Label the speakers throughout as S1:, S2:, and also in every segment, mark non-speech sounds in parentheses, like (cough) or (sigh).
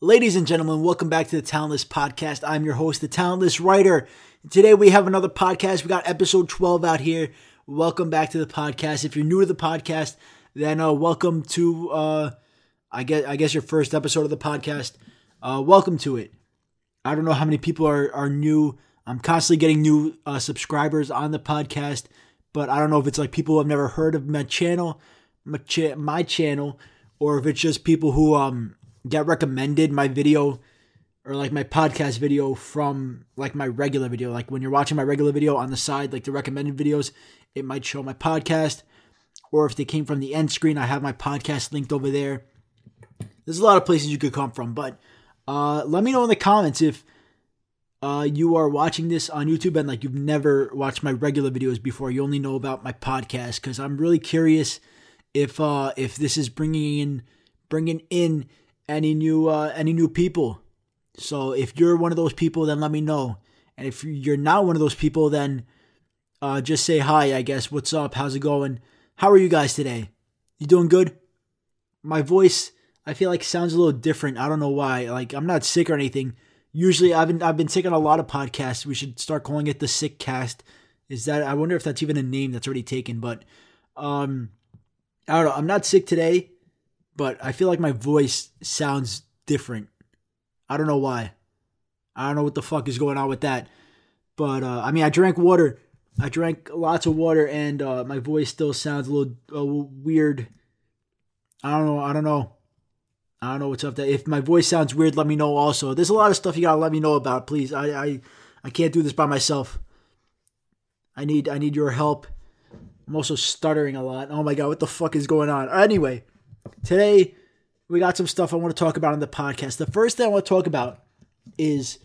S1: Ladies and gentlemen, welcome back to the Talentless Podcast. I'm your host, the Talentless Writer. Today we have another podcast. We got episode 12 out here. Welcome back to the podcast. If you're new to the podcast, then uh, welcome to uh, I guess I guess your first episode of the podcast. Uh, welcome to it. I don't know how many people are are new. I'm constantly getting new uh, subscribers on the podcast, but I don't know if it's like people who have never heard of my channel, my, cha- my channel, or if it's just people who um get recommended my video or like my podcast video from like my regular video. Like when you're watching my regular video on the side, like the recommended videos, it might show my podcast. Or if they came from the end screen, I have my podcast linked over there. There's a lot of places you could come from, but uh, let me know in the comments if uh, you are watching this on YouTube and like you've never watched my regular videos before. You only know about my podcast because I'm really curious if uh, if this is bringing in bringing in any new uh, any new people. So if you're one of those people, then let me know. And if you're not one of those people, then uh, just say hi. I guess. What's up? How's it going? How are you guys today? You doing good? My voice, I feel like sounds a little different. I don't know why. Like I'm not sick or anything. Usually, I've been I've been sick on a lot of podcasts. We should start calling it the sick cast. Is that? I wonder if that's even a name that's already taken. But um, I don't know. I'm not sick today but I feel like my voice sounds different. I don't know why. I don't know what the fuck is going on with that. But uh, I mean, I drank water. I drank lots of water, and uh, my voice still sounds a little uh, weird. I don't know. I don't know. I don't know what's up there. If my voice sounds weird, let me know. Also, there's a lot of stuff you gotta let me know about. Please, I I, I can't do this by myself. I need I need your help. I'm also stuttering a lot. Oh my god, what the fuck is going on? Anyway. Today, we got some stuff I want to talk about on the podcast. The first thing I want to talk about is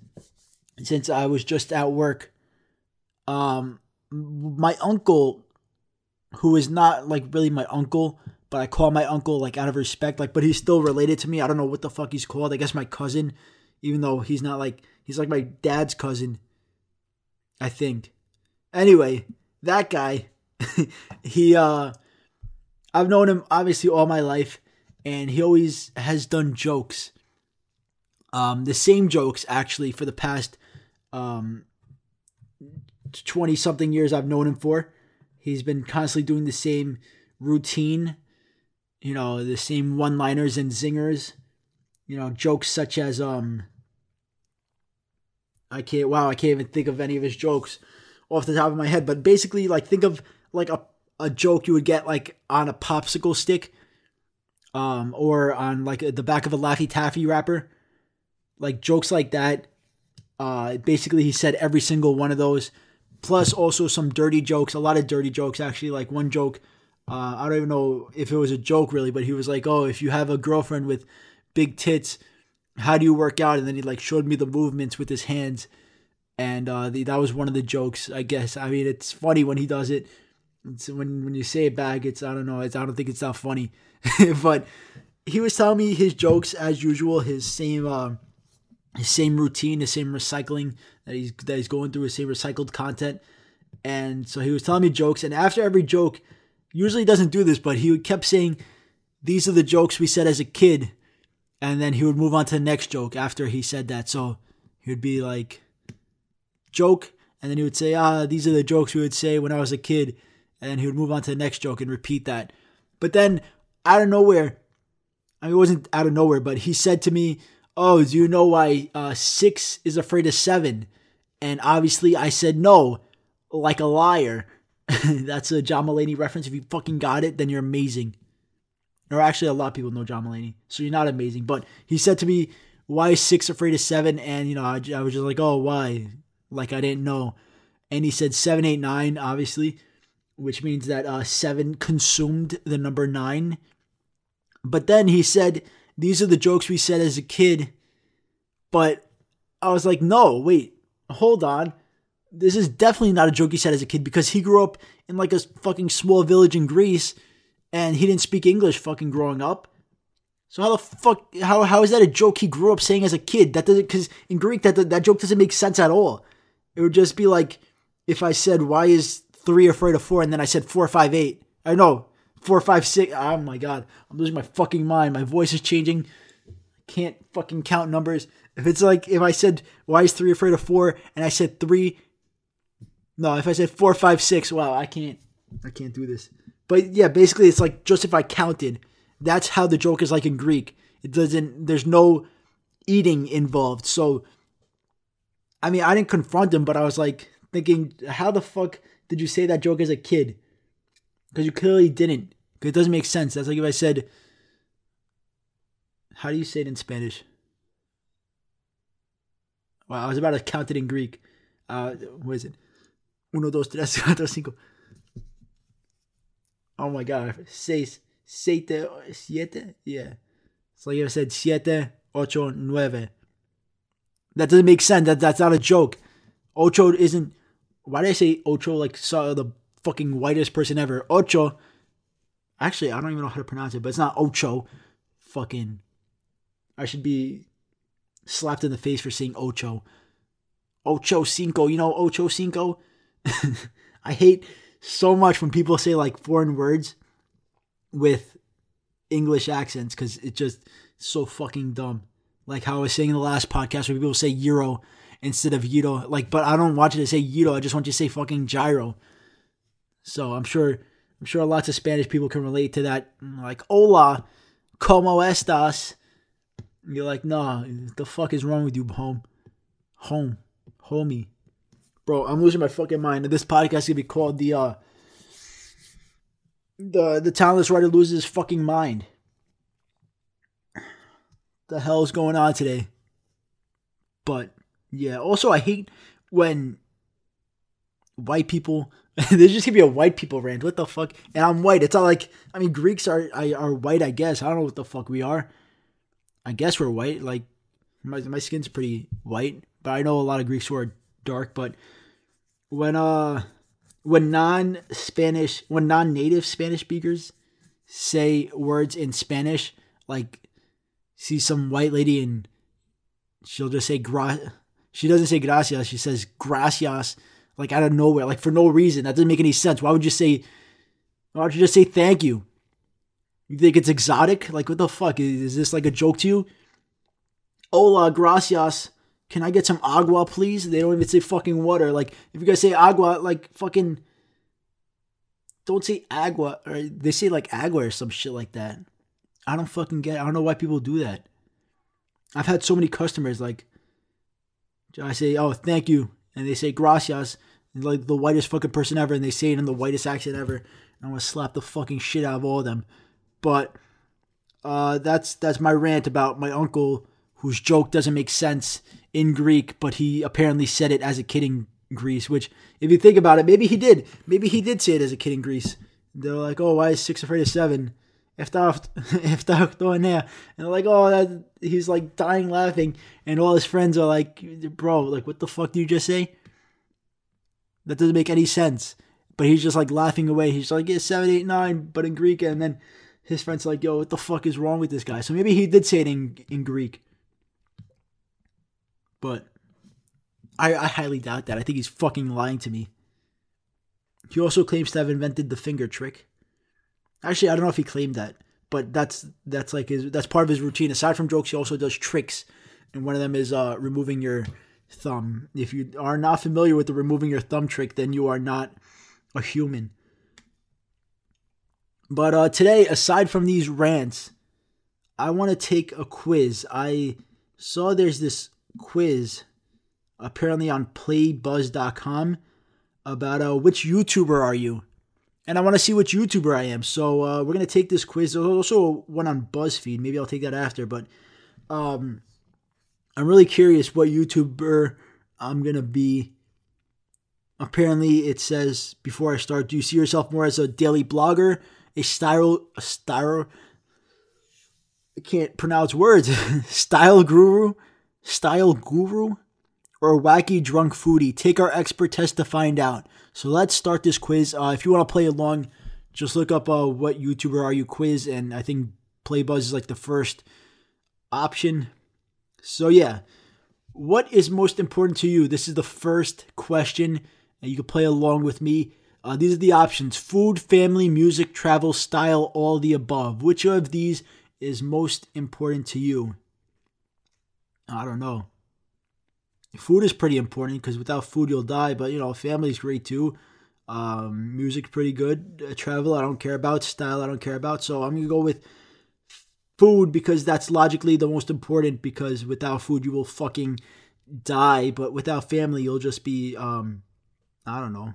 S1: since I was just at work, um, my uncle, who is not like really my uncle, but I call my uncle like out of respect, like, but he's still related to me. I don't know what the fuck he's called. I guess my cousin, even though he's not like, he's like my dad's cousin, I think. Anyway, that guy, (laughs) he, uh, I've known him obviously all my life, and he always has done jokes. Um, the same jokes actually for the past um, 20 something years I've known him for. He's been constantly doing the same routine, you know, the same one liners and zingers, you know, jokes such as, um, I can't, wow, I can't even think of any of his jokes off the top of my head, but basically, like, think of like a a joke you would get like on a popsicle stick um, or on like the back of a Laffy Taffy wrapper. Like jokes like that. Uh, basically, he said every single one of those, plus also some dirty jokes, a lot of dirty jokes actually. Like one joke, uh, I don't even know if it was a joke really, but he was like, "Oh, if you have a girlfriend with big tits, how do you work out?" And then he like showed me the movements with his hands, and uh, the, that was one of the jokes. I guess. I mean, it's funny when he does it it's when when you say it back, it's I don't know. It's I don't think it's that funny, (laughs) but he was telling me his jokes as usual. His same uh, his same routine, the same recycling that he's that he's going through, his same recycled content. And so he was telling me jokes, and after every joke, usually doesn't do this, but he kept saying, "These are the jokes we said as a kid," and then he would move on to the next joke after he said that. So he would be like, "Joke," and then he would say, "Ah, these are the jokes we would say when I was a kid." And then he would move on to the next joke and repeat that. But then out of nowhere, I mean, it wasn't out of nowhere, but he said to me, "Oh, do you know why uh, six is afraid of seven? And obviously, I said no, like a liar. (laughs) That's a John Mulaney reference. If you fucking got it, then you're amazing. Or actually, a lot of people know John Mulaney, so you're not amazing. But he said to me, "Why is six afraid of seven? And you know, I, I was just like, "Oh, why?" Like I didn't know. And he said seven, eight, nine, obviously which means that uh, seven consumed the number nine. But then he said, These are the jokes we said as a kid. But I was like, No, wait, hold on. This is definitely not a joke he said as a kid because he grew up in like a fucking small village in Greece and he didn't speak English fucking growing up. So how the fuck how how is that a joke he grew up saying as a kid? That doesn't because in Greek that that joke doesn't make sense at all. It would just be like if I said why is three afraid of four, and then I said four, five, eight. I know four, five, six. Oh my god, I'm losing my fucking mind. My voice is changing. can't fucking count numbers. If it's like if I said why is three afraid of four and I said three, no, if I said four, five, six, wow, I can't, I can't do this. But yeah, basically it's like just if I counted, that's how the joke is like in Greek. It doesn't. There's no eating involved. So, I mean, I didn't confront him, but I was like thinking, how the fuck did you say that joke as a kid? Because you clearly didn't. Because it doesn't make sense. That's like if I said, how do you say it in Spanish? Wow, I was about to count it in Greek. Uh, what is it? Uno, dos, tres, (laughs) cuatro, cinco. Oh my god. Seis, siete, siete? Yeah. It's like if I said siete, ocho, nueve. That doesn't make sense. That That's not a joke. Ocho isn't. Why did I say ocho like saw the fucking whitest person ever? Ocho. Actually, I don't even know how to pronounce it, but it's not ocho. Fucking. I should be slapped in the face for saying ocho. Ocho cinco. You know ocho cinco? (laughs) I hate so much when people say like foreign words with English accents because it just so fucking dumb. Like how I was saying in the last podcast where people say euro instead of euro. Like, but I don't want you to say euro. I just want you to say fucking gyro. So I'm sure I'm sure lots of Spanish people can relate to that. Like, hola, como estas? And you're like, nah, the fuck is wrong with you, home? Home. Homie. Bro, I'm losing my fucking mind. This podcast is gonna be called the uh the the talentless writer loses his fucking mind. The hell's going on today? But yeah, also I hate when white people (laughs) there's just gonna be a white people rant. What the fuck? And I'm white. It's all like I mean Greeks are are white, I guess. I don't know what the fuck we are. I guess we're white. Like my my skin's pretty white, but I know a lot of Greeks who are dark. But when uh when non Spanish when non native Spanish speakers say words in Spanish, like see some white lady and she'll just say gra she doesn't say gracias, she says gracias like out of nowhere, like for no reason. That doesn't make any sense. Why would you say why don't you just say thank you? You think it's exotic? Like what the fuck? Is, is this like a joke to you? Hola, gracias. Can I get some agua, please? They don't even say fucking water. Like, if you guys say agua, like fucking. Don't say agua, or they say like agua or some shit like that. I don't fucking get. It. I don't know why people do that. I've had so many customers like. I say, oh, thank you, and they say gracias, like the whitest fucking person ever, and they say it in the whitest accent ever. And I'm gonna slap the fucking shit out of all of them. But uh, that's that's my rant about my uncle whose joke doesn't make sense in Greek, but he apparently said it as a kid in Greece, which, if you think about it, maybe he did. Maybe he did say it as a kid in Greece. They're like, oh, why is six afraid of seven? (laughs) (laughs) If if And they're like, oh, that, he's like dying laughing. And all his friends are like, bro, like, what the fuck did you just say? That doesn't make any sense. But he's just like laughing away. He's like, yeah, seven, eight, nine, but in Greek. And then his friends are like, yo, what the fuck is wrong with this guy? So maybe he did say it in, in Greek. But I, I highly doubt that. I think he's fucking lying to me. He also claims to have invented the finger trick. Actually, I don't know if he claimed that, but that's that's like his that's part of his routine. Aside from jokes, he also does tricks, and one of them is uh, removing your thumb. If you are not familiar with the removing your thumb trick, then you are not a human. But uh, today, aside from these rants, I want to take a quiz. I saw there's this quiz apparently on playbuzz.com about uh, which YouTuber are you? And I want to see which YouTuber I am. So uh, we're to take this quiz. There's also one on BuzzFeed. Maybe I'll take that after. But um, I'm really curious what YouTuber I'm to be. Apparently, it says before I start, do you see yourself more as a daily blogger, a style, a style, I can't pronounce words, (laughs) style guru, style guru, or wacky drunk foodie? Take our expert test to find out. So let's start this quiz. Uh, if you want to play along, just look up uh, what YouTuber are you quiz, and I think Playbuzz is like the first option. So yeah, what is most important to you? This is the first question, and you can play along with me. Uh, these are the options: food, family, music, travel, style, all the above. Which of these is most important to you? I don't know. Food is pretty important because without food you'll die. But you know, family's great too. Um, music's pretty good. Uh, travel I don't care about. Style I don't care about. So I'm gonna go with food because that's logically the most important. Because without food you will fucking die. But without family you'll just be um, I don't know.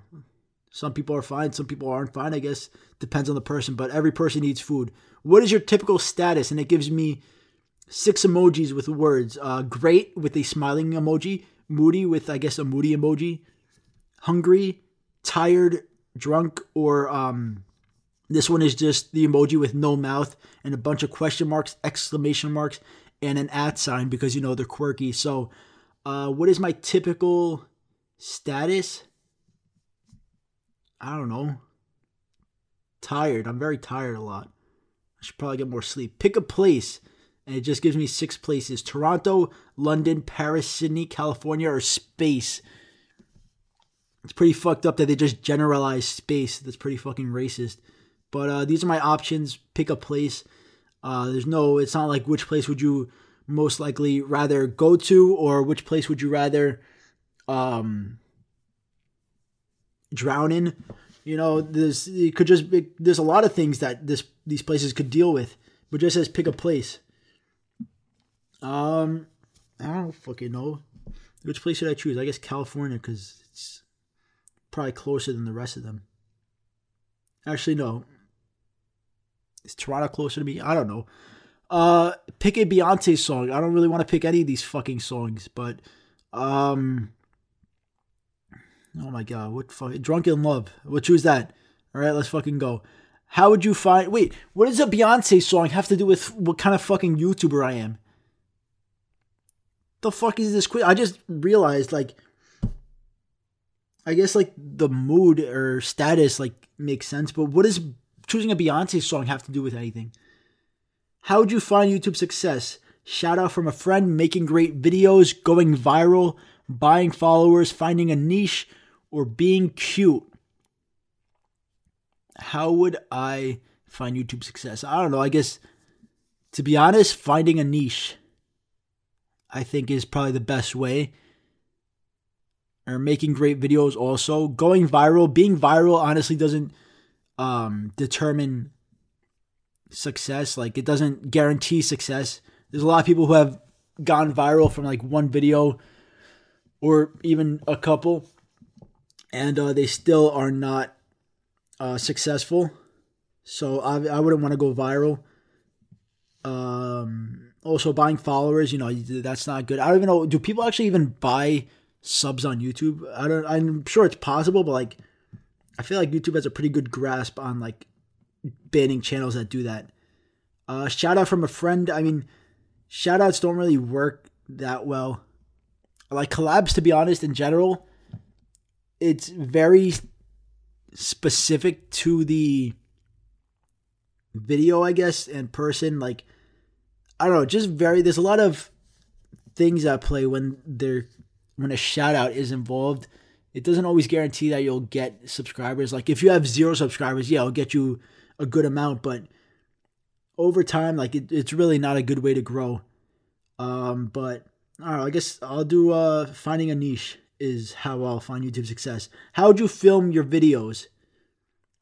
S1: Some people are fine. Some people aren't fine. I guess depends on the person. But every person needs food. What is your typical status? And it gives me six emojis with words. Uh, great with a smiling emoji. Moody with I guess a moody emoji. Hungry, tired, drunk, or um, this one is just the emoji with no mouth and a bunch of question marks, exclamation marks, and an at sign because you know they're quirky. So, uh, what is my typical status? I don't know. Tired. I'm very tired a lot. I should probably get more sleep. Pick a place and it just gives me six places Toronto, London, Paris, Sydney, California, or space. It's pretty fucked up that they just generalize space. That's pretty fucking racist. But uh, these are my options. Pick a place. Uh, there's no, it's not like which place would you most likely rather go to or which place would you rather um, drown in. You know, there's it could just be, there's a lot of things that this these places could deal with, but just says pick a place. Um, I don't fucking know. Which place should I choose? I guess California because it's probably closer than the rest of them. Actually, no. Is Toronto closer to me? I don't know. Uh, pick a Beyonce song. I don't really want to pick any of these fucking songs, but um, oh my god, what fucking Drunk in Love? We'll choose that. All right, let's fucking go. How would you find? Wait, what does a Beyonce song have to do with what kind of fucking YouTuber I am? The fuck is this quiz? I just realized like I guess like the mood or status like makes sense, but what does choosing a Beyonce song have to do with anything? How would you find YouTube success? Shout out from a friend, making great videos, going viral, buying followers, finding a niche, or being cute. How would I find YouTube success? I don't know. I guess, to be honest, finding a niche. I think is probably the best way. Or making great videos also. Going viral, being viral honestly doesn't um, determine success. Like it doesn't guarantee success. There's a lot of people who have gone viral from like one video or even a couple and uh, they still are not uh, successful. So I, I wouldn't want to go viral. Um, also buying followers, you know, that's not good. I don't even know. Do people actually even buy subs on YouTube? I don't. I'm sure it's possible, but like, I feel like YouTube has a pretty good grasp on like banning channels that do that. Uh, shout out from a friend. I mean, shout outs don't really work that well. Like collabs, to be honest, in general, it's very specific to the video, I guess, and person. Like I don't know, just very. There's a lot of things at play when there when a shout out is involved. It doesn't always guarantee that you'll get subscribers. Like if you have zero subscribers, yeah, it'll get you a good amount, but over time, like it, it's really not a good way to grow. Um, but I don't know. I guess I'll do uh finding a niche is how I'll find YouTube success. How would you film your videos?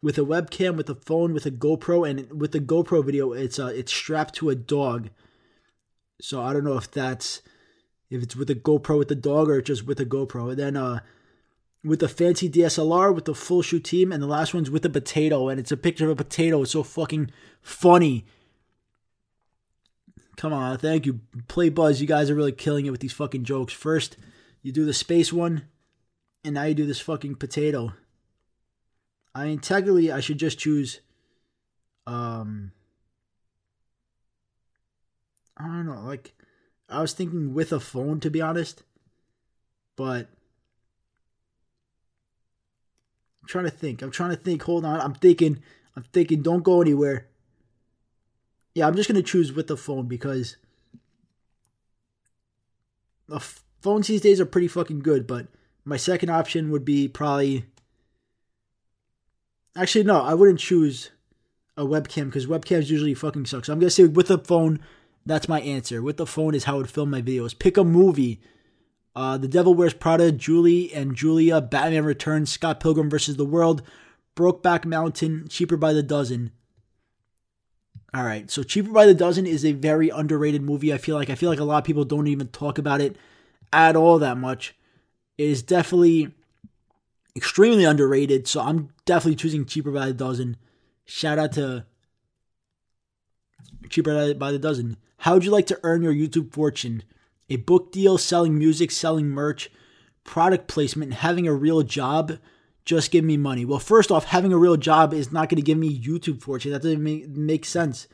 S1: With a webcam, with a phone, with a GoPro, and with the GoPro video, it's uh it's strapped to a dog. So I don't know if that's if it's with a GoPro with the dog or just with a GoPro. And then uh with the fancy DSLR with the full shoot team, and the last one's with a potato, and it's a picture of a potato. It's so fucking funny. Come on, thank you. Playbuzz, you guys are really killing it with these fucking jokes. First, you do the space one, and now you do this fucking potato. I mean, technically, I should just choose um I don't know, like I was thinking with a phone to be honest, but I'm trying to think. I'm trying to think. Hold on. I'm thinking. I'm thinking. Don't go anywhere. Yeah, I'm just gonna choose with the phone because the phones these days are pretty fucking good. But my second option would be probably. Actually, no, I wouldn't choose a webcam because webcams usually fucking suck. So I'm gonna say with a phone That's my answer. With the phone is how I would film my videos. Pick a movie. Uh, the Devil Wears Prada, Julie and Julia, Batman Returns, Scott Pilgrim vs. the World, Brokeback Mountain, Cheaper by the Dozen. All right, so Cheaper by the Dozen is a very underrated movie. I feel like I feel like a lot of people don't even talk about it at all that much. It is definitely extremely underrated, so I'm definitely choosing Cheaper by the Dozen. Shout out to Cheaper by the Dozen. How would you like to earn your YouTube fortune? A book deal, selling music, selling merch, product placement, and having a real job. Just give me money. Well, first off, having a real job is not going to give me YouTube fortune. That doesn't make, make sense.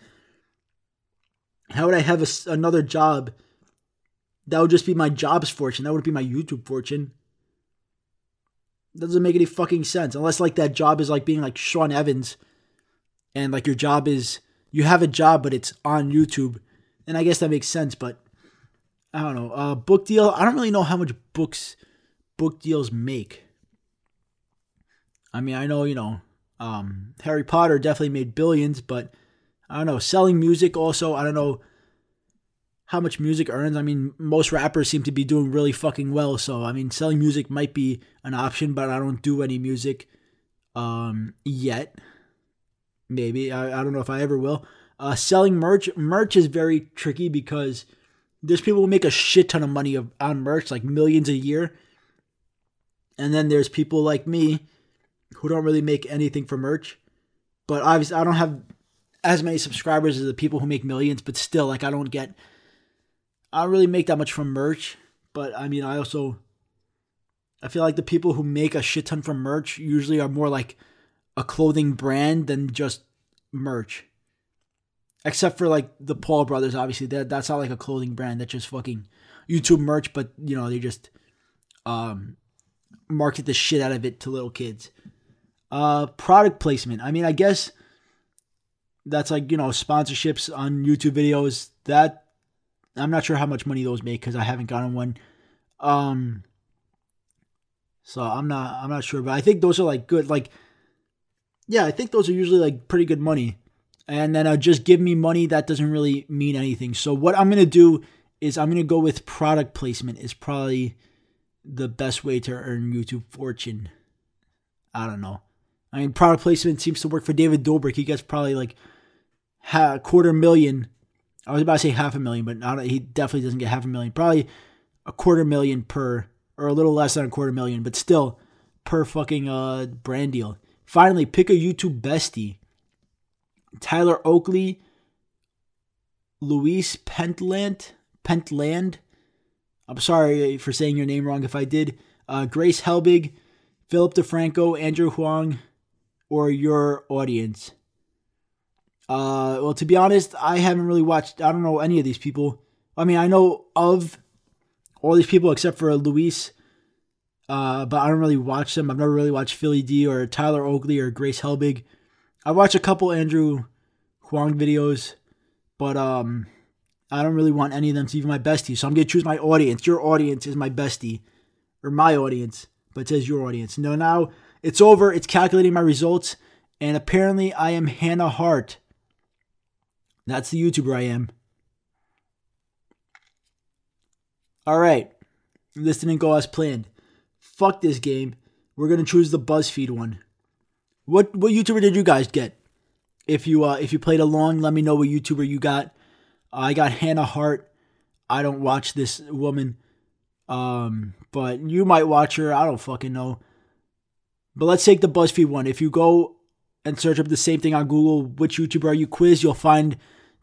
S1: How would I have a, another job? That would just be my job's fortune. That would be my YouTube fortune. That doesn't make any fucking sense. Unless like that job is like being like Sean Evans and like your job is you have a job but it's on YouTube. And I guess that makes sense, but I don't know. Uh book deal, I don't really know how much books book deals make. I mean, I know, you know, um Harry Potter definitely made billions, but I don't know, selling music also, I don't know how much music earns. I mean, most rappers seem to be doing really fucking well. So, I mean, selling music might be an option, but I don't do any music um, yet. Maybe. I, I don't know if I ever will. Uh, selling merch. Merch is very tricky because there's people who make a shit ton of money of, on merch, like millions a year. And then there's people like me who don't really make anything for merch. But obviously, I don't have as many subscribers as the people who make millions, but still, like, I don't get I don't really make that much from merch, but I mean, I also I feel like the people who make a shit ton from merch usually are more like a clothing brand than just merch. Except for like the Paul brothers, obviously that that's not like a clothing brand. That's just fucking YouTube merch, but you know they just um market the shit out of it to little kids. Uh, product placement. I mean, I guess that's like you know sponsorships on YouTube videos. That I'm not sure how much money those make because I haven't gotten one. Um, so I'm not I'm not sure, but I think those are like good. Like, yeah, I think those are usually like pretty good money. And then uh, just give me money that doesn't really mean anything. So what I'm gonna do is I'm gonna go with product placement. Is probably the best way to earn YouTube fortune. I don't know. I mean, product placement seems to work for David Dobrik. He gets probably like a quarter million I was about to say half a million, but not, he definitely doesn't get half a million. Probably a quarter million per, or a little less than a quarter million, but still per fucking uh, brand deal. Finally, pick a YouTube bestie. Tyler Oakley, Luis Pentland, Pentland. I'm sorry for saying your name wrong if I did. Uh, Grace Helbig, Philip DeFranco, Andrew Huang, or your audience. Uh, well, to be honest, I haven't really watched. I don't know any of these people. I mean, I know of all these people except for Luis, uh, but I don't really watch them. I've never really watched Philly D or Tyler Oakley or Grace Helbig. I watch a couple Andrew Huang videos, but um, I don't really want any of them to be my bestie. So I'm gonna choose my audience. Your audience is my bestie, or my audience, but it says your audience. No, now it's over. It's calculating my results, and apparently I am Hannah Hart. That's the YouTuber I am. Alright. This didn't go as planned. Fuck this game. We're gonna choose the BuzzFeed one. What what YouTuber did you guys get? If you uh if you played along, let me know what YouTuber you got. Uh, I got Hannah Hart. I don't watch this woman. Um, but you might watch her. I don't fucking know. But let's take the BuzzFeed one. If you go and search up the same thing on Google, which YouTuber are you quiz, you'll find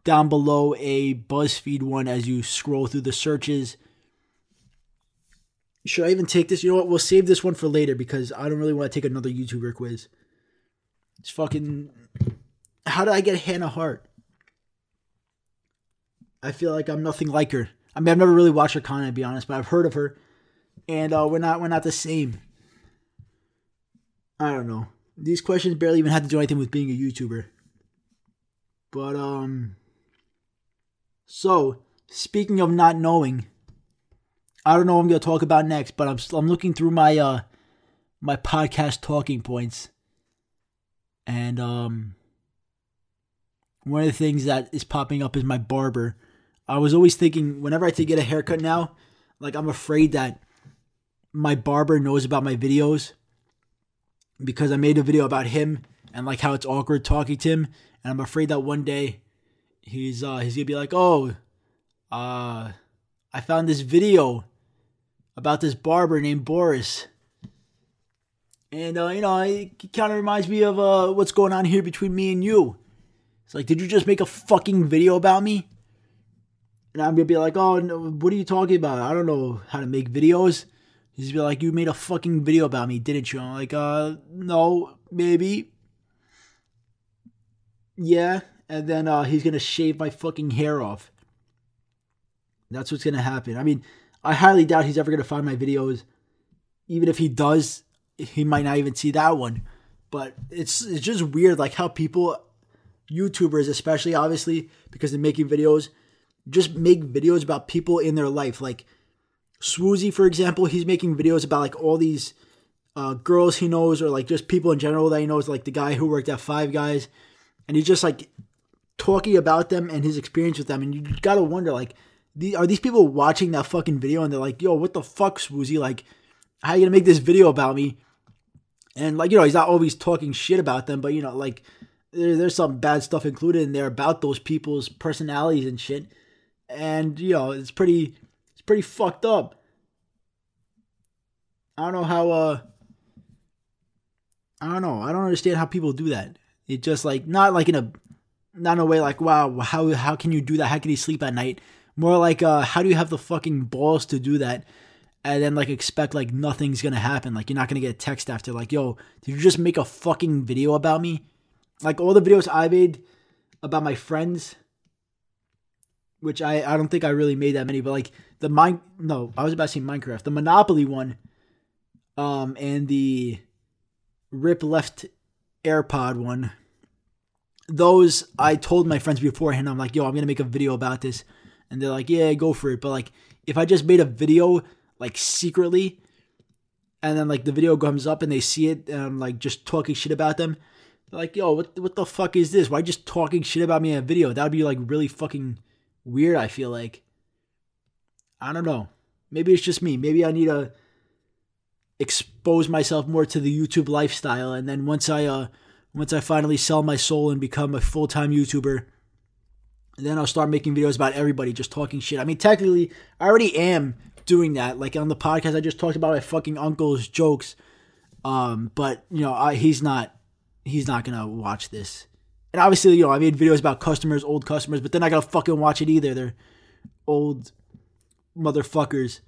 S1: down below a BuzzFeed one as you scroll through the searches. Should I even take this? You know what? We'll save this one for later because I don't really want to take another YouTuber quiz. It's fucking. How did I get Hannah Hart? I feel like I'm nothing like her. I mean, I've never really watched her content, to be honest, but I've heard of her, and uh, we're not we're not the same. I don't know. These questions barely even have to do anything with being a YouTuber. But um so, speaking of not knowing, I don't know what I'm going to talk about next, but I'm I'm looking through my uh my podcast talking points. And um one of the things that is popping up is my barber. I was always thinking whenever I take get a haircut now, like I'm afraid that my barber knows about my videos because I made a video about him and like how it's awkward talking to him, and I'm afraid that one day he's uh he's gonna be like, oh, uh, I found this video about this barber named Boris. And uh, you know, it kind of reminds me of uh, what's going on here between me and you. It's like, did you just make a fucking video about me? And I'm gonna be like, oh, no, what are you talking about? I don't know how to make videos. He's be like, you made a fucking video about me, didn't you? I'm like, uh, no, maybe. Yeah, and then uh, he's gonna shave my fucking hair off. That's what's gonna happen. I mean, I highly doubt he's ever gonna find my videos. Even if he does, he might not even see that one. But it's it's just weird, like how people, YouTubers especially, obviously because they're making videos, just make videos about people in their life. Like Swoozie, for example, he's making videos about like all these uh, girls he knows, or like just people in general that he knows, like the guy who worked at Five Guys, and he's just like talking about them and his experience with them, and you gotta wonder like the, are these people watching that fucking video and they're like, yo, what the fuck, Swoozie? Like, how you gonna make this video about me? And like, you know, he's not always talking shit about them, but you know, like there, there's some bad stuff included in there about those people's personalities and shit. And, you know, it's pretty it's pretty fucked up. I don't know how uh I don't know. I don't understand how people do that. It just like not like in a not in a way like wow how how can you do that? How can you sleep at night? More like, uh, how do you have the fucking balls to do that? And then like expect like nothing's gonna happen. Like you're not gonna get a text after like, yo, did you just make a fucking video about me? Like all the videos I made about my friends, which I I don't think I really made that many, but like the mine no, I was about to say Minecraft, the Monopoly one, um, and the Rip Left AirPod one. Those I told my friends beforehand. I'm like, yo, I'm gonna make a video about this and they're like, yeah, go for it. But like, if I just made a video like secretly, and then like the video comes up and they see it, and I'm like just talking shit about them, they're like, yo, what what the fuck is this? Why just talking shit about me in a video? That would be like really fucking weird. I feel like. I don't know. Maybe it's just me. Maybe I need to expose myself more to the YouTube lifestyle, and then once I uh once I finally sell my soul and become a full time YouTuber and then I'll start making videos about everybody just talking shit. I mean, technically, I already am doing that. Like on the podcast, I just talked about my fucking uncle's jokes. Um, but you know, I, he's not, he's not gonna watch this. And obviously, you know, I made videos about customers, old customers, but then I gonna fucking watch it either. They're old motherfuckers.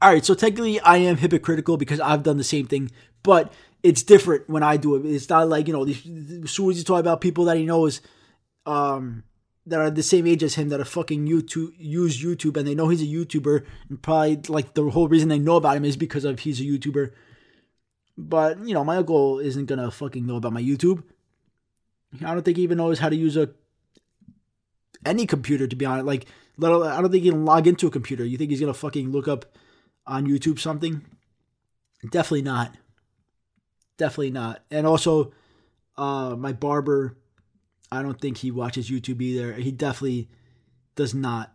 S1: All right, so technically, I am hypocritical because I've done the same thing, but it's different when I do it. It's not like you know, as soon as you talk about people that he knows um, that are the same age as him that are fucking YouTube use YouTube and they know he's a YouTuber and probably like the whole reason they know about him is because of he's a YouTuber. But you know, my uncle isn't gonna fucking know about my YouTube. I don't think he even knows how to use a any computer to be honest. Like, let I don't think he can log into a computer. You think he's gonna fucking look up on YouTube something? Definitely not. Definitely not. And also, uh, my barber I don't think he watches YouTube either. He definitely does not.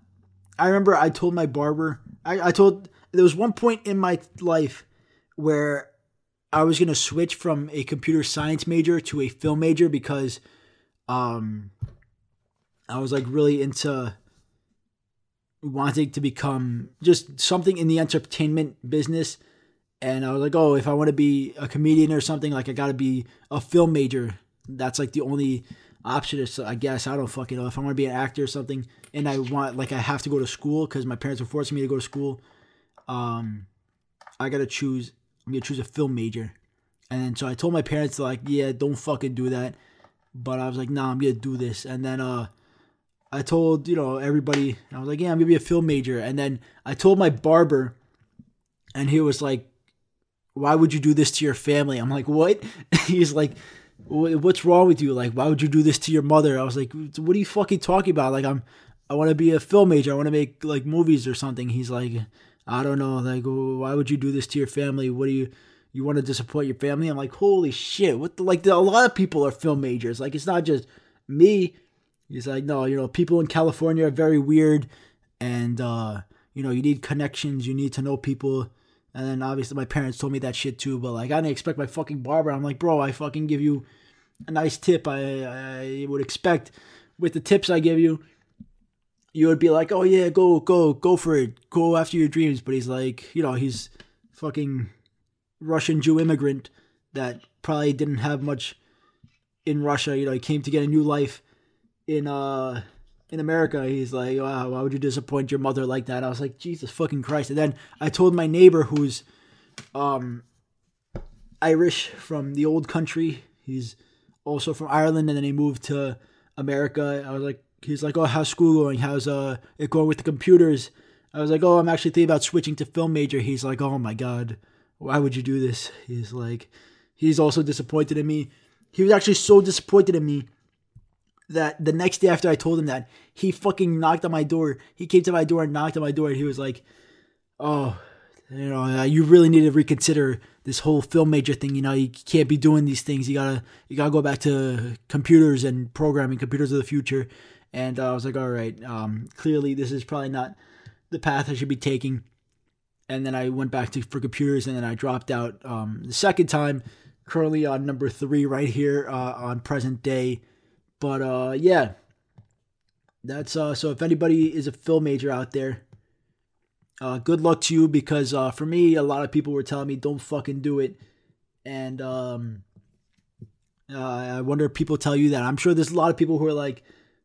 S1: I remember I told my barber, I, I told, there was one point in my life where I was going to switch from a computer science major to a film major because um, I was like really into wanting to become just something in the entertainment business. And I was like, oh, if I want to be a comedian or something, like I got to be a film major. That's like the only option is, I guess, I don't fucking know. If I want to be an actor or something and I want, like, I have to go to school because my parents are forcing me to go to school, um, I got to choose, I'm going to choose a film major. And so I told my parents, like, yeah, don't fucking do that. But I was like, nah, I'm going to do this. And then, uh, I told, you know, everybody, I was like, yeah, I'm to be a film major. And then I told my barber, and he was like, why would you do this to your family? I'm like, what? (laughs) He's like, what's wrong with you? Like, why would you do this to your mother? I was like, what are you fucking talking about? Like, I'm, I want to be a film major. I want to make like movies or something. He's like, I don't know. Like, why would you do this to your family? What do you, you want to disappoint your family? I'm like, holy shit. What the, like, a lot of people are film majors. Like, it's not just me. He's like, no, you know, people in California are very weird, and uh, you know, you need connections, you need to know people. And then obviously my parents told me that shit too, but like I didn't expect my fucking barber. I'm like, bro, I fucking give you a nice tip. I I would expect with the tips I give you, you would be like, oh yeah, go go go for it, go after your dreams. But he's like, you know, he's fucking Russian Jew immigrant that probably didn't have much in Russia. You know, he came to get a new life in uh in America. He's like, wow, why would you disappoint your mother like that? I was like, Jesus fucking Christ. And then I told my neighbor who's um Irish from the old country. He's also from Ireland and then he moved to America. I was like he's like, Oh, how's school going? How's uh it going with the computers? I was like, Oh, I'm actually thinking about switching to film major. He's like, Oh my god, why would you do this? He's like he's also disappointed in me. He was actually so disappointed in me that the next day after I told him that, he fucking knocked on my door. He came to my door and knocked on my door and he was like, Oh, you know, uh, you really need to reconsider this whole film major thing. You know, you can't be doing these things. You gotta, you gotta go back to computers and programming, computers of the future. And uh, I was like, all right, um, clearly this is probably not the path I should be taking. And then I went back to for computers, and then I dropped out um, the second time. Currently on number three, right here uh, on present day. But uh, yeah, that's uh. So if anybody is a film major out there, uh, good luck to you because uh, for me, a lot of people were telling me don't fucking do it, and um, uh, I wonder if people tell you that. I'm sure there's a lot of people who are like,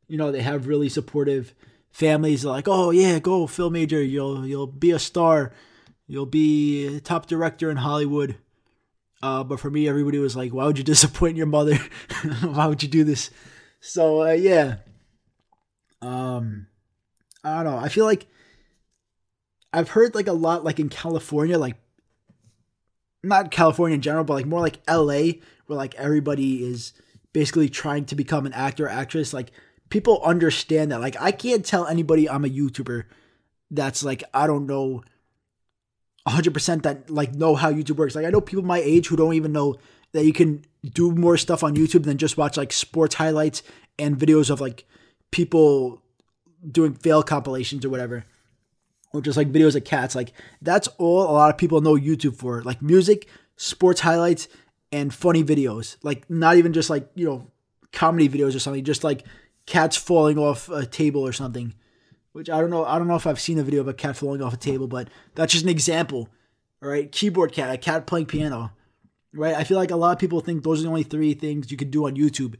S1: you know, they have really supportive families. Like, oh yeah, go film major. You'll you'll be a star. You'll be top director in Hollywood. Uh, but for me, everybody was like, why would you (laughs) disappoint your mother? (laughs) why would you do this? So uh, yeah. Um, I don't know. I feel like I've heard like a lot, like in California, like not California in general, but like more like LA, where like everybody is basically trying to become an actor or actress. Like people understand that. Like I can't tell anybody I'm a YouTuber that's like I don't know 100% that like know how YouTube works. Like I know people my age who don't even know that you can do more stuff on YouTube than just watch like sports highlights and videos of like people doing fail compilations or whatever. Or just like videos of cats. Like that's all a lot of people know YouTube for. Like music, sports highlights, and funny videos. Like not even just like, you know, comedy videos or something, just like cats falling off a table or something. Which I don't know. I don't know if I've seen a video of a cat falling off a table, but that's just an example. All right, keyboard cat, a cat playing piano. Right, I feel like a lot of people think those are the only three things you can do on YouTube.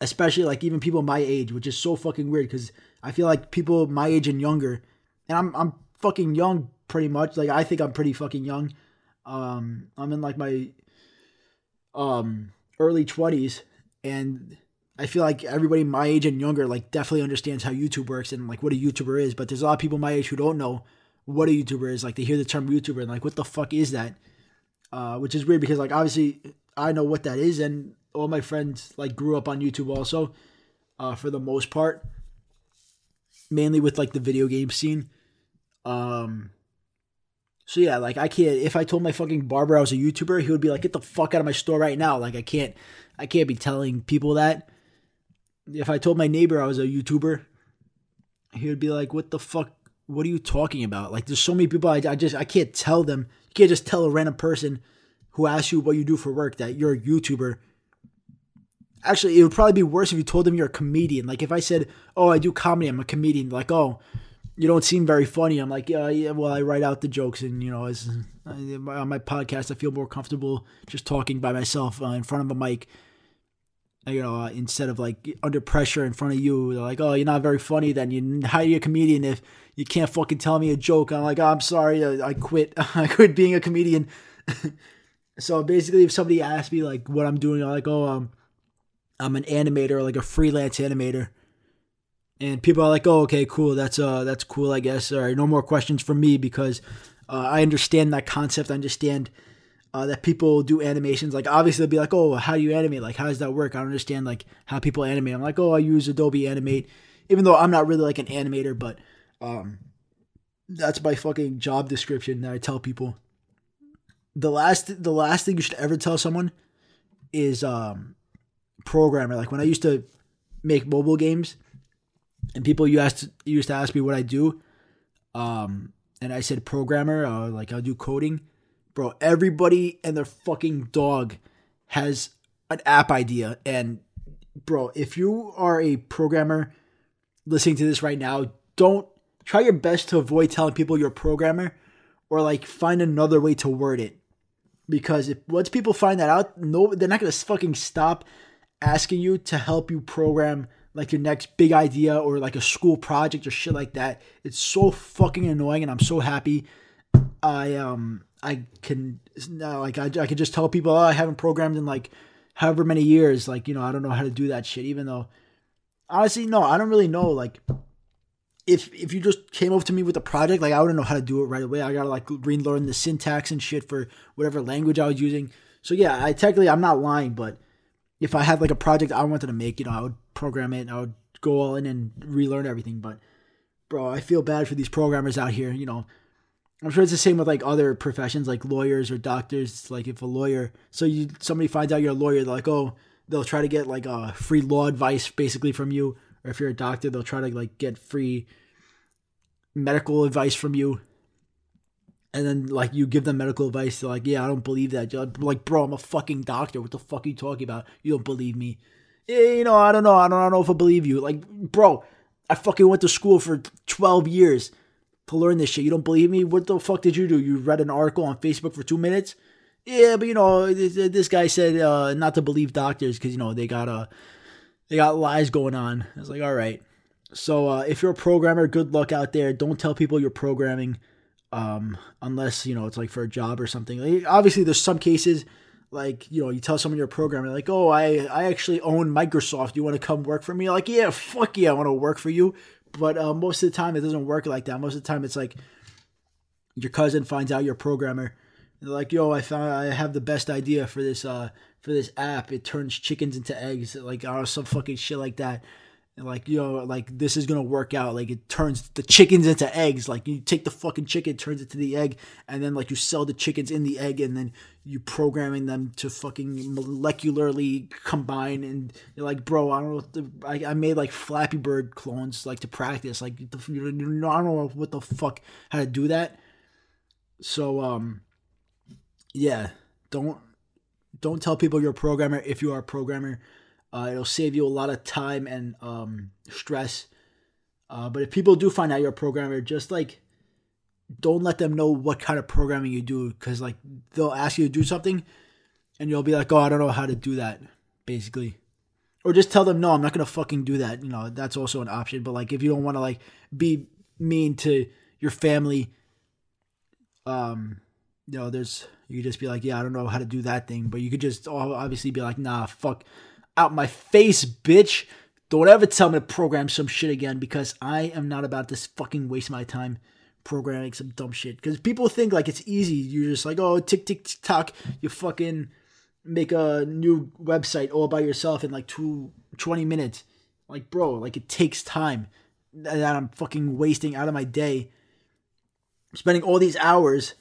S1: Especially like even people my age, which is so fucking weird because I feel like people my age and younger, and I'm I'm fucking young pretty much. Like I think I'm pretty fucking young. Um, I'm in like my um early twenties, and I feel like everybody my age and younger like definitely understands how YouTube works and like what a YouTuber is. But there's a lot of people my age who don't know what a YouTuber is. Like they hear the term YouTuber and like what the fuck is that? Uh, which is weird because like obviously I know what that is and all my friends like grew up on YouTube also, uh, for the most part. Mainly with like the video game scene. Um so yeah, like I can't if I told my fucking barber I was a YouTuber, he would be like, get the fuck out of my store right now. Like I can't I can't be telling people that if I told my neighbor I was a YouTuber, he would be like, "What the fuck? What are you talking about?" Like, there's so many people I, I just I can't tell them. You can't just tell a random person who asks you what you do for work that you're a YouTuber. Actually, it would probably be worse if you told them you're a comedian. Like if I said, "Oh, I do comedy. I'm a comedian." Like, "Oh, you don't seem very funny." I'm like, "Yeah, yeah. Well, I write out the jokes, and you know, as on my podcast, I feel more comfortable just talking by myself uh, in front of a mic." You know, uh, instead of like under pressure in front of you, they're like, oh, you're not very funny. Then you how are you a comedian if you can't fucking tell me a joke? I'm like, oh, I'm sorry, I, I quit. (laughs) I quit being a comedian. (laughs) so basically, if somebody asks me like what I'm doing, I'm like, oh, um, I'm an animator, like a freelance animator. And people are like, oh, okay, cool. That's uh, that's cool, I guess. All right, no more questions from me because uh, I understand that concept. I understand uh, that people do animations. Like obviously they'll be like, oh, how do you animate? Like how does that work? I don't understand like how people animate. I'm like, oh, I use Adobe Animate, even though I'm not really like an animator, but um, that's my fucking job description that I tell people. The last the last thing you should ever tell someone is um programmer. Like when I used to make mobile games, and people you asked used to ask me what I do, um, and I said programmer, uh, like I'll do coding, bro. Everybody and their fucking dog has an app idea, and bro, if you are a programmer listening to this right now, don't try your best to avoid telling people you're a programmer, or like find another way to word it, because if once people find that out, no, they're not gonna fucking stop asking you to help you program like your next big idea or like a school project or shit like that. It's so fucking annoying, and I'm so happy. I um I can like I I can just tell people oh, I haven't programmed in like however many years. Like you know I don't know how to do that shit. Even though honestly no I don't really know like. If, if you just came over to me with a project, like I wouldn't know how to do it right away. I gotta like relearn the syntax and shit for whatever language I was using. So yeah, I technically I'm not lying, but if I had like a project I wanted to make, you know, I would program it and I would go all in and relearn everything. But bro, I feel bad for these programmers out here. You know, I'm sure it's the same with like other professions like lawyers or doctors. like if a lawyer, so you somebody finds out you're a lawyer, they're like, oh, they'll try to get like a uh, free law advice basically from you. Or if you're a doctor, they'll try to like get free medical advice from you and then like you give them medical advice, they're like, "Yeah, I don't believe that." You're like, "Bro, I'm a fucking doctor. What the fuck are you talking about? You don't believe me?" Yeah, you know, I don't know. I don't, I don't know if I believe you. Like, bro, I fucking went to school for 12 years to learn this shit. You don't believe me? What the fuck did you do? You read an article on Facebook for two minutes? Yeah, but you know, this guy said uh, not to believe doctors because you know they got uh, they got lies going on. I was like, all right. So uh, if you're a programmer, good luck out there. Don't tell people you're programming um, unless you know it's like for a job or something. Like, obviously, there's some cases like you know you tell someone you're a programmer like oh I I actually own Microsoft. You want to come work for me? Like yeah, fuck yeah, I want to work for you. But uh, most of the time, it doesn't work like that. Most of the time, it's like your cousin finds out you're a programmer. And they're like, "Yo, I found I have the best idea for this uh for this app. It turns chickens into eggs, like or some fucking shit like that." Like you know like this is gonna work out. Like it turns the chickens into eggs. Like you take the fucking chicken turns it to the egg and then like you sell the chickens in the egg and then you programming them to fucking molecularly combine and you're like bro i don't know the, I, I made like flappy bird clones like to practice. Like the, you know, i don't know what the fuck how to do that. So um yeah don't don't tell people you're a programmer if you are a programmer uh, it'll save you a lot of time and um, stress. Uh, but if people do find out you're a programmer, just like don't let them know what kind of programming you do because like they'll ask you to do something and you'll be like, oh, I don't know how to do that, basically. Or just tell them, no, I'm not gonna fucking do that. You know, that's also an option. But like, if you don't want to like be mean to your family, um, you know, there's you could just be like, yeah, I don't know how to do that thing. But you could just obviously be like, nah, fuck, out my face, bitch. Don't ever tell me to program some shit again because I am not about to fucking waste my time programming some dumb shit. Because people think like it's easy. You're just like, oh, tick, tick, tick, tock. You fucking make a new website all by yourself in like two, 20 minutes. Like, bro, like it takes time that I'm fucking wasting out of my day. Spending all these hours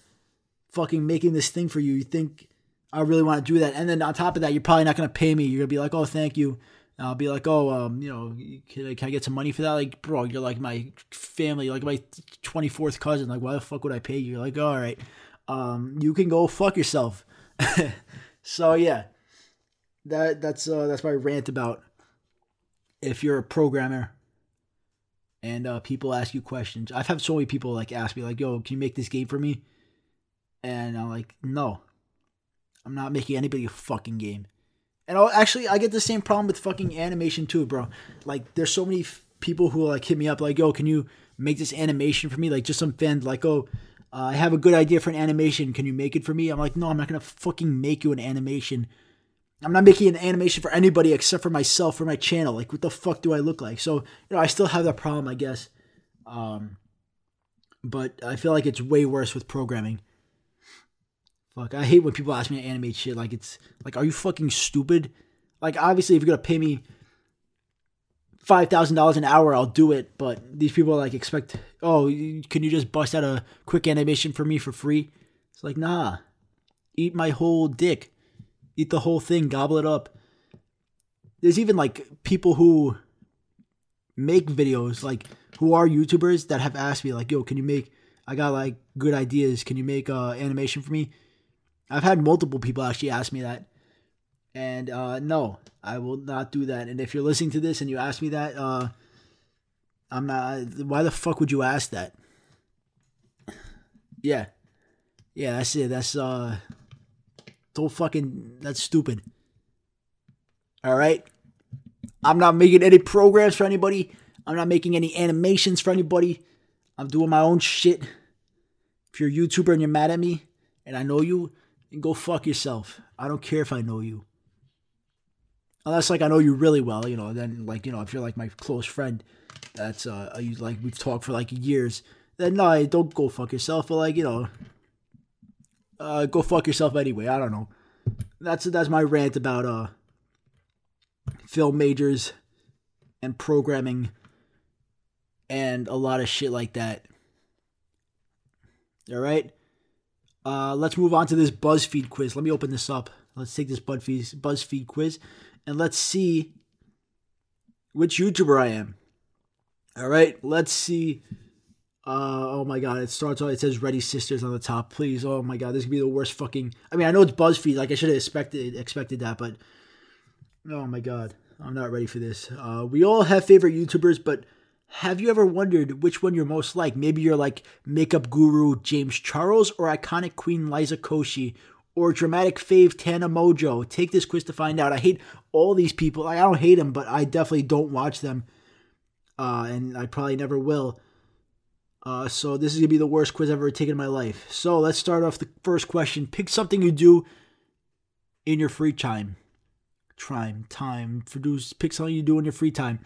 S1: fucking making this thing for you. You think I really want to do that. And then on top of that, you're probably not going to pay me. You're going to be like, oh, thank you. And I'll be like, oh, um, you know, can, can I get some money for that? Like, bro, you're like my family, like my 24th cousin. Like, why the fuck would I pay you? You're like, all right, um, you can go fuck yourself. (laughs) so yeah, that that's uh, that's my rant about if you're a programmer and uh, people ask you questions. I've had so many people like ask me like, yo, can you make this game for me? And I'm like, no, I'm not making anybody a fucking game. And I'll, actually, I get the same problem with fucking animation too, bro. Like, there's so many f- people who like hit me up, like, "Yo, can you make this animation for me?" Like, just some fan, like, "Oh, uh, I have a good idea for an animation. Can you make it for me?" I'm like, "No, I'm not gonna fucking make you an animation. I'm not making an animation for anybody except for myself for my channel. Like, what the fuck do I look like?" So, you know, I still have that problem, I guess. Um, but I feel like it's way worse with programming. Fuck, I hate when people ask me to animate shit. Like it's like, are you fucking stupid? Like obviously, if you're gonna pay me five thousand dollars an hour, I'll do it. But these people like expect, oh, can you just bust out a quick animation for me for free? It's like, nah, eat my whole dick, eat the whole thing, gobble it up. There's even like people who make videos, like who are YouTubers that have asked me, like, yo, can you make? I got like good ideas. Can you make uh, animation for me? I've had multiple people actually ask me that, and uh, no, I will not do that. And if you're listening to this and you ask me that, uh, I'm not. Why the fuck would you ask that? Yeah, yeah, that's it. That's uh, all fucking. That's stupid. All right. I'm not making any programs for anybody. I'm not making any animations for anybody. I'm doing my own shit. If you're a YouTuber and you're mad at me, and I know you, then go fuck yourself. I don't care if I know you. Unless like I know you really well, you know, then like, you know, if you're like my close friend, that's uh you like we've talked for like years, then no, don't go fuck yourself, but like, you know, uh go fuck yourself anyway. I don't know. That's that's my rant about uh film majors and programming and a lot of shit like that. All right. Uh, let's move on to this BuzzFeed quiz. Let me open this up. Let's take this BuzzFeed BuzzFeed quiz and let's see which YouTuber I am. All right. Let's see. Uh, oh my god, it starts off. It says "Ready Sisters" on the top. Please, oh my god, this could be the worst fucking. I mean, I know it's BuzzFeed. Like I should have expected expected that, but oh my god, I'm not ready for this. Uh, we all have favorite YouTubers, but have you ever wondered which one you're most like? Maybe you're like makeup guru James Charles or iconic queen Liza Koshy or dramatic fave Tana Mongeau. Take this quiz to find out. I hate all these people. I don't hate them, but I definitely don't watch them. Uh, and I probably never will. Uh, so this is gonna be the worst quiz I've ever taken in my life. So let's start off the first question. Pick something you do in your free time. Time, time. Produce. Pick something you do in your free time.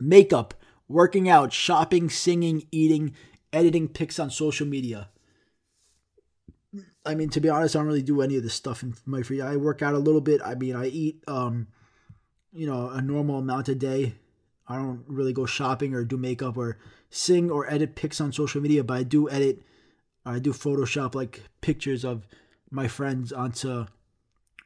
S1: Makeup, working out, shopping, singing, eating, editing pics on social media. I mean, to be honest, I don't really do any of this stuff in my free. I work out a little bit. I mean, I eat, um, you know, a normal amount a day. I don't really go shopping or do makeup or sing or edit pics on social media, but I do edit. I do Photoshop like pictures of my friends onto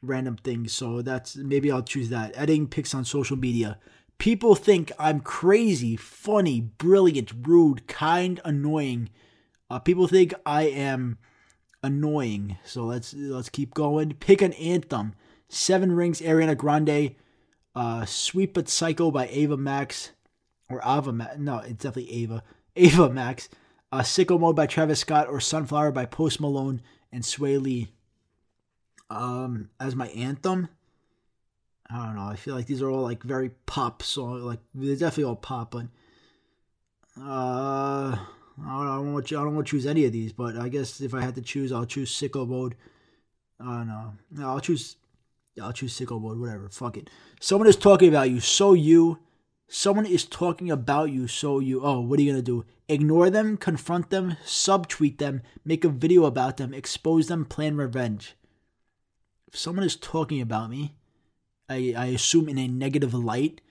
S1: random things. So that's maybe I'll choose that. Editing pics on social media. People think I'm crazy, funny, brilliant, rude, kind, annoying. Uh, people think I am annoying. So let's let's keep going. Pick an anthem. Seven Rings, Ariana Grande. Uh, Sweet but Psycho by Ava Max. Or Ava Max. No, it's definitely Ava. (laughs) Ava Max. Uh, Sicko Mode by Travis Scott. Or Sunflower by Post Malone and Swae Lee. Um, as my anthem. I don't know. I feel like these are all like very pop songs. Like they're definitely all pop, but uh, I don't, I don't want to, I don't want to choose any of these. But I guess if I had to choose, I'll choose sicko mode. Uh, no, no, I'll choose. I'll choose sicko mode. Whatever. Fuck it. Someone is talking about you, so you. Someone is talking about you, so you. Oh, what are you gonna do? Ignore them, confront them, subtweet them, make a video about them, expose them, plan revenge. If someone is talking about me I, I assume in a negative light.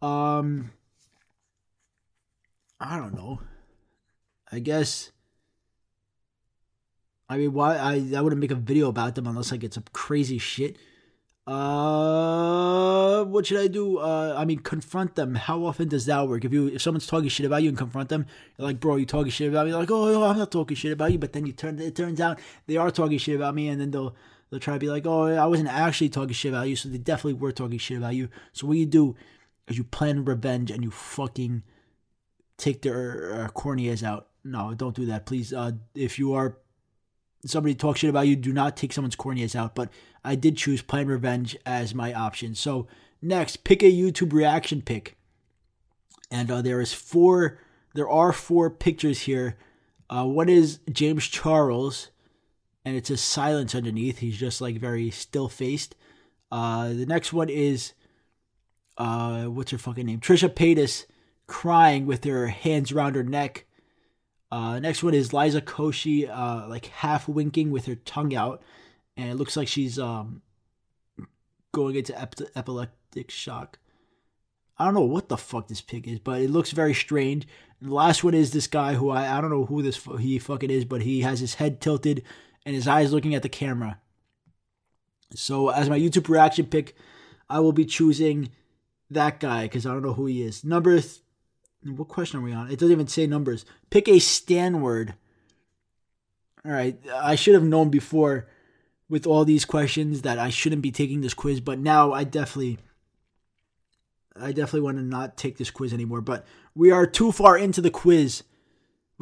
S1: Um, I don't know. I guess. I mean, why I I wouldn't make a video about them unless I get some crazy shit. Uh, what should I do? Uh, I mean, confront them. How often does that work? If you if someone's talking shit about you and confront them, you're like, bro, you talking shit about me? You're like, oh, no, I'm not talking shit about you. But then you turn it turns out they are talking shit about me, and then they'll They'll try to be like, oh, I wasn't actually talking shit about you, so they definitely were talking shit about you. So what you do is you plan revenge and you fucking take their uh, corneas out. No, don't do that, please. Uh, if you are somebody talks shit about you, do not take someone's corneas out. But I did choose plan revenge as my option. So next, pick a YouTube reaction pick, and uh, there is four. There are four pictures here. Uh, one is James Charles and it's says silence underneath. He's just like very still faced. Uh, the next one is uh, what's her fucking name? Trisha Paytas crying with her hands around her neck. Uh, next one is Liza Koshy, uh, like half winking with her tongue out, and it looks like she's um going into ep- epileptic shock. I don't know what the fuck this pig is, but it looks very strange. And the last one is this guy who I I don't know who this he fucking is, but he has his head tilted and his eyes looking at the camera. So, as my YouTube reaction pick, I will be choosing that guy because I don't know who he is. Number, th- what question are we on? It doesn't even say numbers. Pick a Stan word. All right, I should have known before with all these questions that I shouldn't be taking this quiz, but now I definitely I definitely want to not take this quiz anymore, but we are too far into the quiz.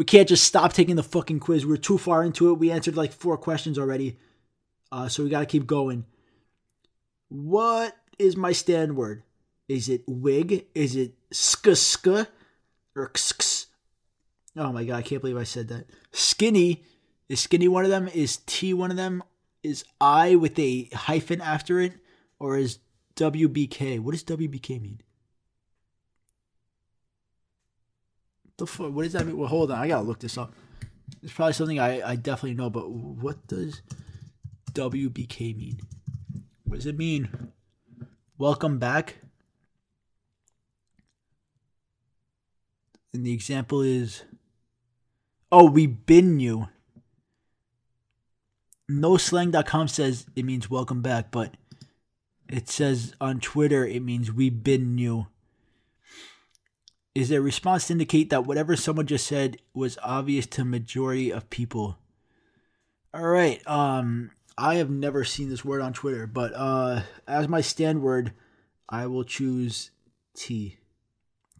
S1: We can't just stop taking the fucking quiz. We're too far into it. We answered like four questions already. Uh, so we got to keep going. What is my stan word? Is it wig? Is it sk sk or x? Oh my god, I can't believe I said that. Skinny is skinny one of them? Is T one of them? is I with a hyphen after it, or is WBK? What does WBK mean? The fuck? What does that mean? Well, hold on. I gotta look this up. It's probably something I, I definitely know, but what does WBK mean? What does it mean? Welcome back. And the example is, oh, we been you noslang.com says it means welcome back, but it says on Twitter it means we've been new. Is a response to indicate that whatever someone just said was obvious to majority of people? All right. Um, I have never seen this word on Twitter, but uh, as my stan word, I will choose tea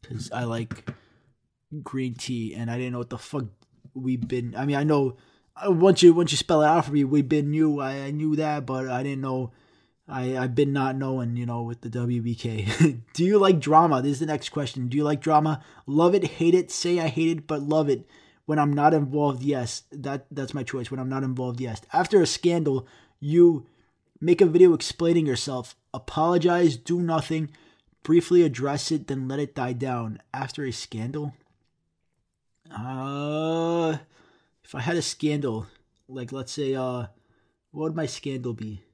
S1: because I like green tea, and I didn't know what the fuck we've been. I mean, I know uh, once you once you spell it out for me, we've been new. I, I knew that, but I didn't know. I I've been not knowing, you know, with the WBK. (laughs) Do you like drama? This is the next question. Do you like drama? Love it, hate it, say I hate it, but love it. When I'm not involved, yes, that that's my choice. When I'm not involved, yes. After a scandal, you make a video explaining yourself, apologize, do nothing, briefly address it, then let it die down. After a scandal, uh if I had a scandal, like let's say, uh, what would my scandal be?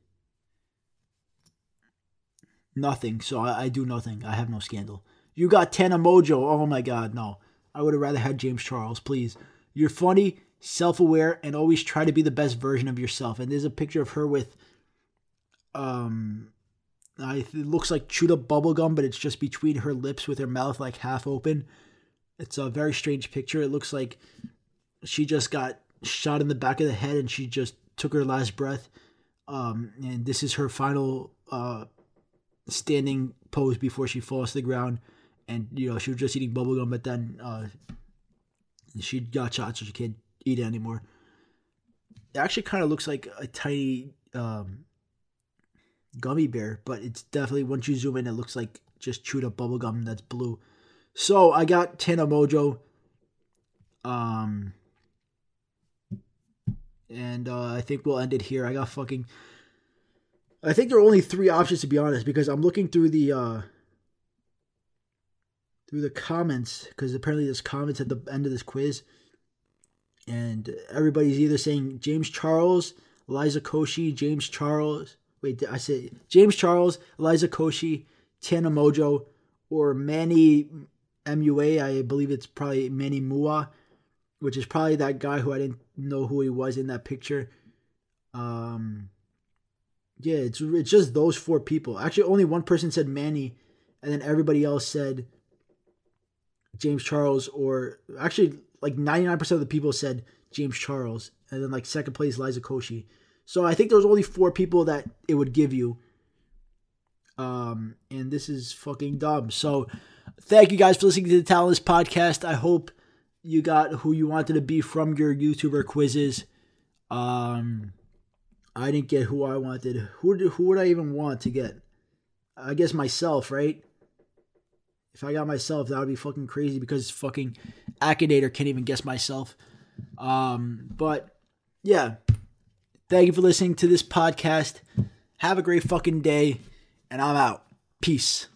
S1: Nothing. So I, I do nothing. I have no scandal. You got Tana Mongeau. Oh my God, no. I would have rather had James Charles. Please. You're funny, self-aware, and always try to be the best version of yourself. And there's a picture of her with, um, I, it looks like chewed up bubblegum, but it's just between her lips with her mouth like half open. It's a very strange picture. It looks like she just got shot in the back of the head and she just took her last breath. Um, and this is her final uh, standing pose before she falls to the ground. And you know she was just eating bubblegum, but then uh, she got shot, so she can't eat it anymore. It actually kind of looks like a tiny um, gummy bear, but it's definitely once you zoom in, it looks like just chewed up bubblegum that's blue. So I got Tana Mongeau. Um, and uh, I think we'll end it here. I got fucking. I think there are only three options to be honest, because I'm looking through the uh, through the comments because apparently there's comments at the end of this quiz, and everybody's either saying James Charles, Eliza Koshy, James Charles. Wait, I say James Charles, Eliza Koshy, Tana Mongeau, or Manny MUA. I believe it's probably Manny Mua which is probably that guy who I didn't know who he was in that picture. Um, yeah, it's it's just those four people. Actually, only one person said Manny, and then everybody else said James Charles, or actually, like ninety nine percent of the people said James Charles, and then like second place Liza Koshy. So I think there was only four people that it would give you. Um, and this is fucking dumb. So, thank you guys for listening to the Talentless podcast. I hope you got who you wanted to be from your YouTuber quizzes. Um, I didn't get who I wanted. Who who would I even want to get? I guess myself, right? If I got myself, that would be fucking crazy because fucking Akinator can't even guess myself. Um, but yeah, thank you for listening to this podcast. Have a great fucking day, and I'm out. Peace.